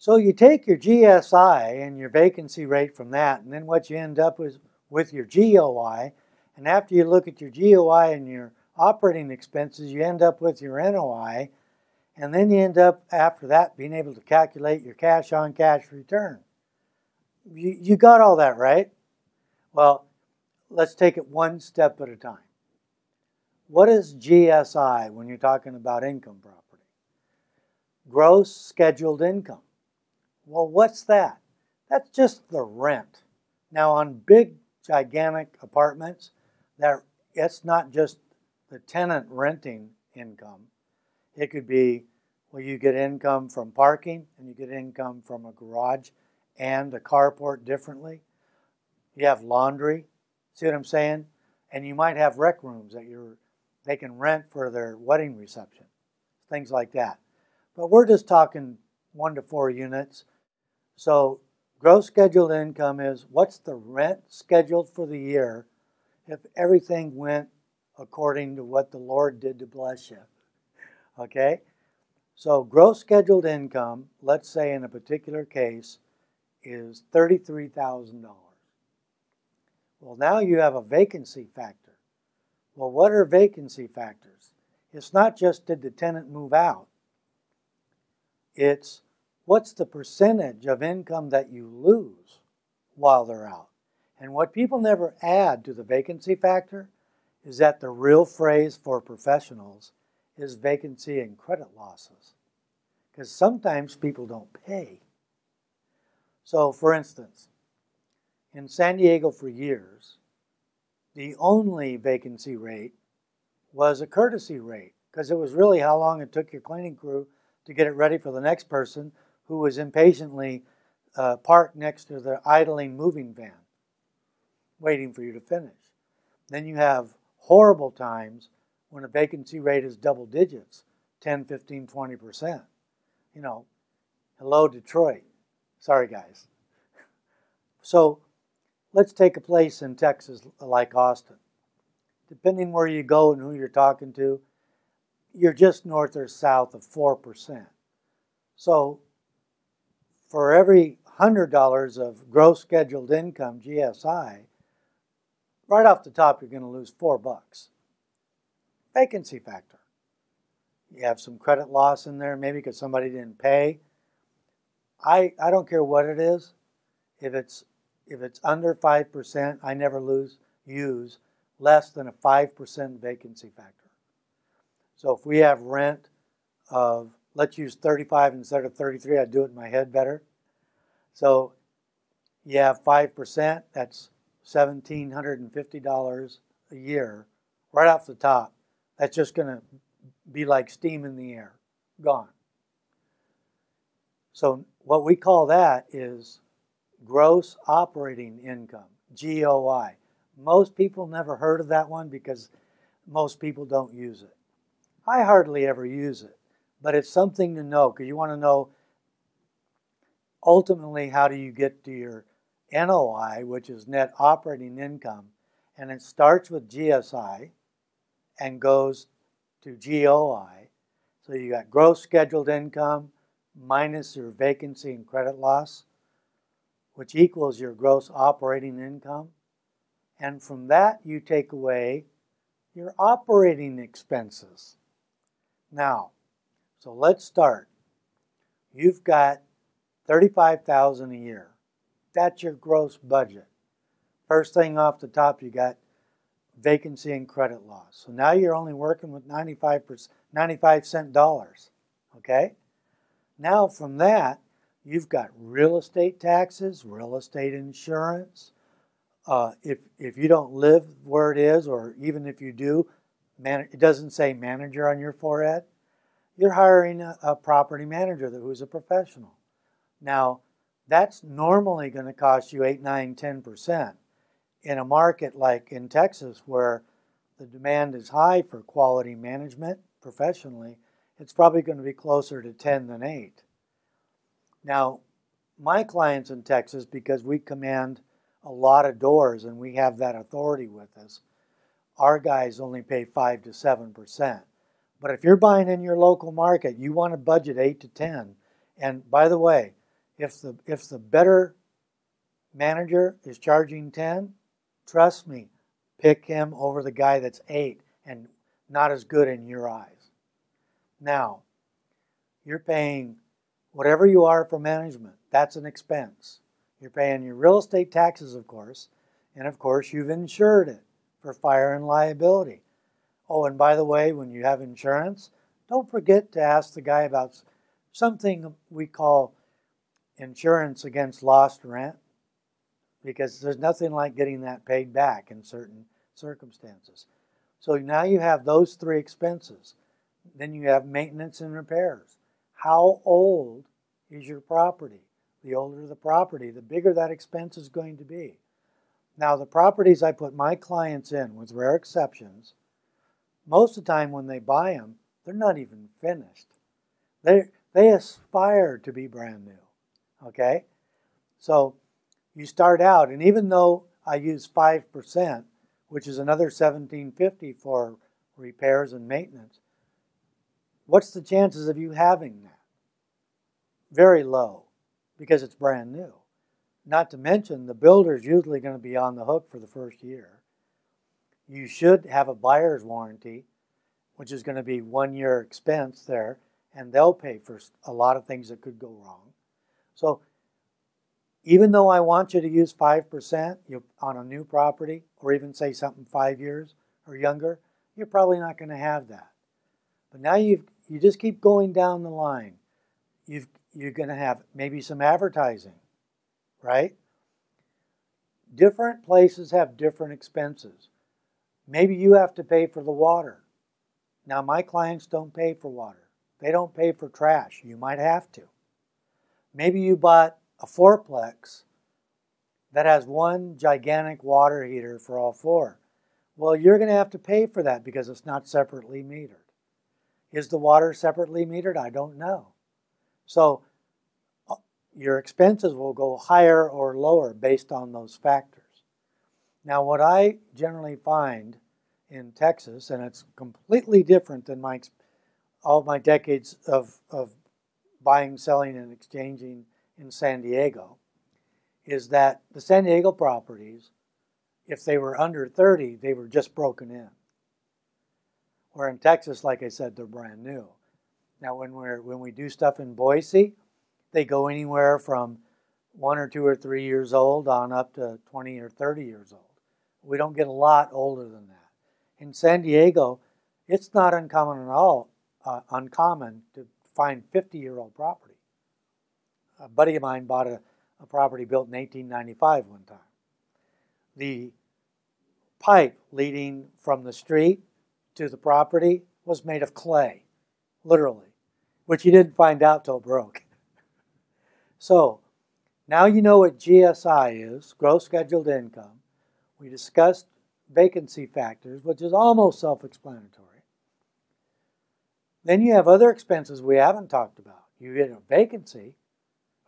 So you take your GSI and your vacancy rate from that, and then what you end up with with your GOI, and after you look at your GOI and your operating expenses, you end up with your NOI, and then you end up after that being able to calculate your cash on cash return. You, you got all that right? Well, let's take it one step at a time. What is GSI when you're talking about income property? Gross scheduled income. Well, what's that? That's just the rent. Now, on big, gigantic apartments, that it's not just the tenant renting income. It could be well, you get income from parking, and you get income from a garage and a carport differently. You have laundry. See what I'm saying? And you might have rec rooms that you're they can rent for their wedding reception, things like that. But we're just talking one to four units. So gross scheduled income is what's the rent scheduled for the year if everything went according to what the Lord did to bless you. Okay? So gross scheduled income, let's say in a particular case, is $33,000. Well, now you have a vacancy factor. Well, what are vacancy factors? It's not just did the tenant move out, it's what's the percentage of income that you lose while they're out. And what people never add to the vacancy factor is that the real phrase for professionals is vacancy and credit losses. Because sometimes people don't pay. So, for instance, in San Diego for years, the only vacancy rate was a courtesy rate because it was really how long it took your cleaning crew to get it ready for the next person who was impatiently uh, parked next to the idling moving van, waiting for you to finish. Then you have horrible times when a vacancy rate is double digits 10, 15, 20%. You know, hello, Detroit. Sorry, guys. So let's take a place in Texas like Austin. Depending where you go and who you're talking to, you're just north or south of 4%. So for every $100 of gross scheduled income, GSI, right off the top, you're going to lose four bucks. Vacancy factor. You have some credit loss in there, maybe because somebody didn't pay. I, I don't care what it is. If it's if it's under five percent, I never lose use less than a five percent vacancy factor. So if we have rent of let's use 35 instead of 33, I do it in my head better. So you have 5%, that's $1,750 a year right off the top. That's just going to be like steam in the air, gone. So, what we call that is gross operating income, GOI. Most people never heard of that one because most people don't use it. I hardly ever use it, but it's something to know because you want to know ultimately how do you get to your NOI, which is net operating income, and it starts with GSI and goes to GOI. So you got gross scheduled income minus your vacancy and credit loss, which equals your gross operating income. And from that, you take away your operating expenses. Now, so let's start. You've got 35,000 a year. That's your gross budget. First thing off the top, you got vacancy and credit loss. So now you're only working with 95, 95 cent dollars. Okay? Now from that, you've got real estate taxes, real estate insurance. Uh, if, if you don't live where it is, or even if you do, man, it doesn't say manager on your forehead, you're hiring a, a property manager who's a professional. Now, that's normally going to cost you 8, 9, 10% in a market like in Texas where the demand is high for quality management professionally, it's probably going to be closer to 10 than 8. Now, my clients in Texas, because we command a lot of doors and we have that authority with us, our guys only pay 5 to 7%. But if you're buying in your local market, you want to budget 8 to 10. And by the way, If the if the better manager is charging 10, trust me, pick him over the guy that's 8 and not as good in your eyes. Now, you're paying whatever you are for management. That's an expense. You're paying your real estate taxes, of course, and of course, you've insured it for fire and liability. Oh, and by the way, when you have insurance, don't forget to ask the guy about something we call insurance against lost rent because there's nothing like getting that paid back in certain circumstances. So now you have those three expenses. Then you have maintenance and repairs. How old is your property? The older the property, the bigger that expense is going to be. Now, the properties I put my clients in, with rare exceptions, most of the time when they buy them, they're not even finished. They, they aspire to be brand new. Okay? So you start out, and even though I use 5%, which is another 1750 for repairs and maintenance, what's the chances of you having that? Very low because it's brand new. Not to mention, the builder is usually going to be on the hook for the first year. You should have a buyer's warranty, which is going to be one year expense there, and they'll pay for a lot of things that could go wrong. So even though I want you to use 5% on a new property, or even say something five years or younger, you're probably not going to have that. But now you you just keep going down the line. You've, you're going to have maybe some advertising, right? Different places have different expenses. Maybe you have to pay for the water. Now, my clients don't pay for water, they don't pay for trash. You might have to. Maybe you bought a fourplex that has one gigantic water heater for all four. Well, you're going to have to pay for that because it's not separately metered. Is the water separately metered? I don't know. So your expenses will go higher or lower based on those factors. Now, what I generally find in Texas, and it's completely different than my all my decades of, of buying, selling, and exchanging in San Diego is that the San Diego properties, if they were under 30, they were just broken in. Where in Texas, like I said, they're brand new. Now, when we're when we do stuff in Boise, they go anywhere from one or two or three years old on up to 20 or 30 years old. We don't get a lot older than that. In San Diego, it's not uncommon at all, uh, uncommon to find 50 year old property a buddy of mine bought a, a property built in 1895 one time. The pipe leading from the street to the property was made of clay, literally, which he didn't find out till broke. So, now you know what GSI is, gross scheduled income. We discussed vacancy factors, which is almost self explanatory. Then you have other expenses we haven't talked about. You get a vacancy,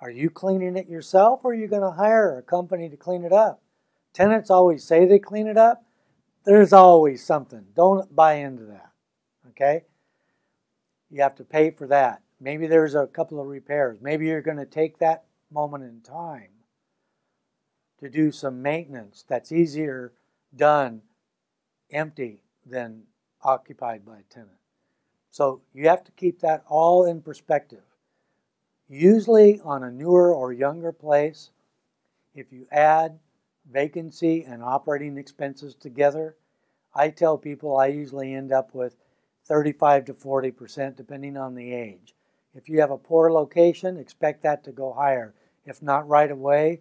are you cleaning it yourself or are you going to hire a company to clean it up? Tenants always say they clean it up. There's always something. Don't buy into that. Okay? You have to pay for that. Maybe there's a couple of repairs. Maybe you're going to take that moment in time to do some maintenance that's easier done empty than occupied by a tenant. So you have to keep that all in perspective. Usually on a newer or younger place, if you add vacancy and operating expenses together, I tell people I usually end up with 35 to 40% depending on the age. If you have a poor location, expect that to go higher. If not right away,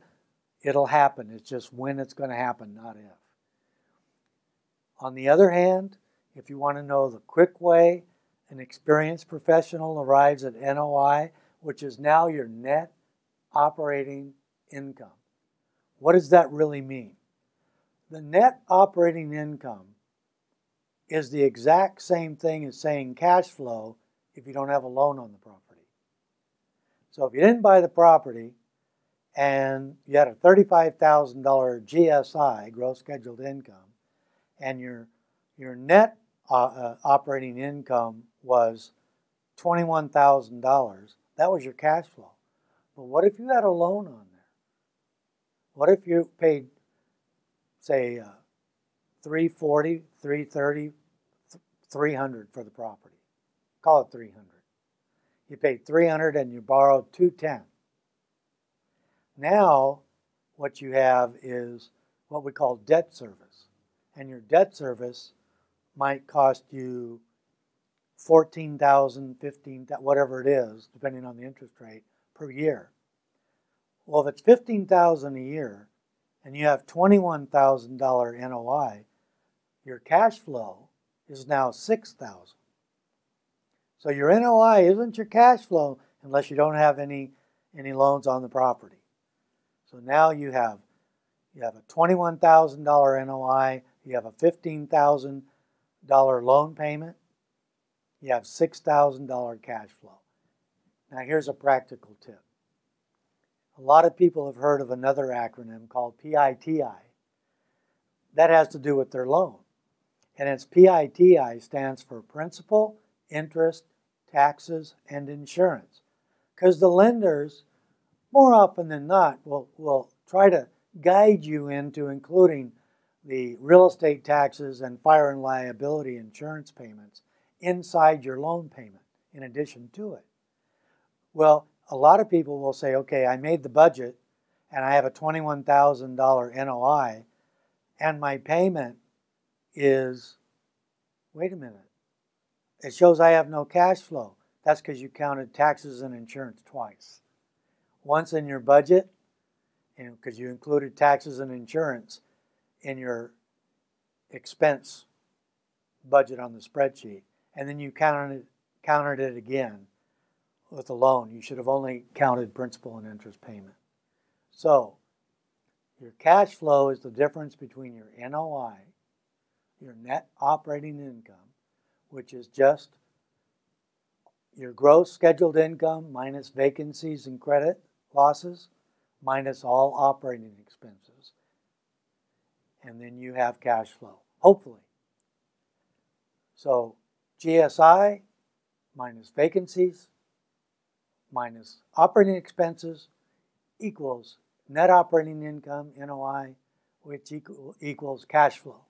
it'll happen. It's just when it's going to happen, not if. On the other hand, if you want to know the quick way an experienced professional arrives at NOI, which is now your net operating income. What does that really mean? The net operating income is the exact same thing as saying cash flow if you don't have a loan on the property. So if you didn't buy the property and you had a $35,000 GSI, gross scheduled income, and your, your net uh, uh, operating income was $21,000, that was your cash flow. But what if you had a loan on there? What if you paid, say, uh, 340, 330, 300 for the property? Call it 300. You paid 300 and you borrowed 210. Now, what you have is what we call debt service. And your debt service might cost you 14,000, 15, whatever it is, depending on the interest rate per year. Well, if it's 15,000 a year and you have $21,000 NOI, your cash flow is now 6,000. So your NOI isn't your cash flow unless you don't have any any loans on the property. So now you have you have a $21,000 NOI, you have a $15,000 loan payment, you have $6,000 cash flow. Now, here's a practical tip. A lot of people have heard of another acronym called PITI. That has to do with their loan. And its PITI stands for principal, interest, taxes, and insurance. Because the lenders, more often than not, will, will try to guide you into including the real estate taxes and fire and liability insurance payments inside your loan payment in addition to it. Well, a lot of people will say, okay, I made the budget and I have a $21,000 NOI and my payment is, wait a minute, it shows I have no cash flow. That's because you counted taxes and insurance twice. Once in your budget, because you, included taxes and insurance in your expense budget on the spreadsheet, and then you counted it, counted it again with a loan. You should have only counted principal and interest payment. So, your cash flow is the difference between your NOI, your net operating income, which is just your gross scheduled income minus vacancies and credit losses minus all operating expenses. And then you have cash flow, hopefully. So GSI minus vacancies minus operating expenses equals net operating income, NOI, which equal, equals cash flow.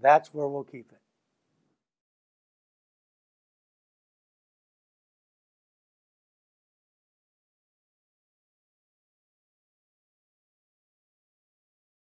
That's where we'll keep it.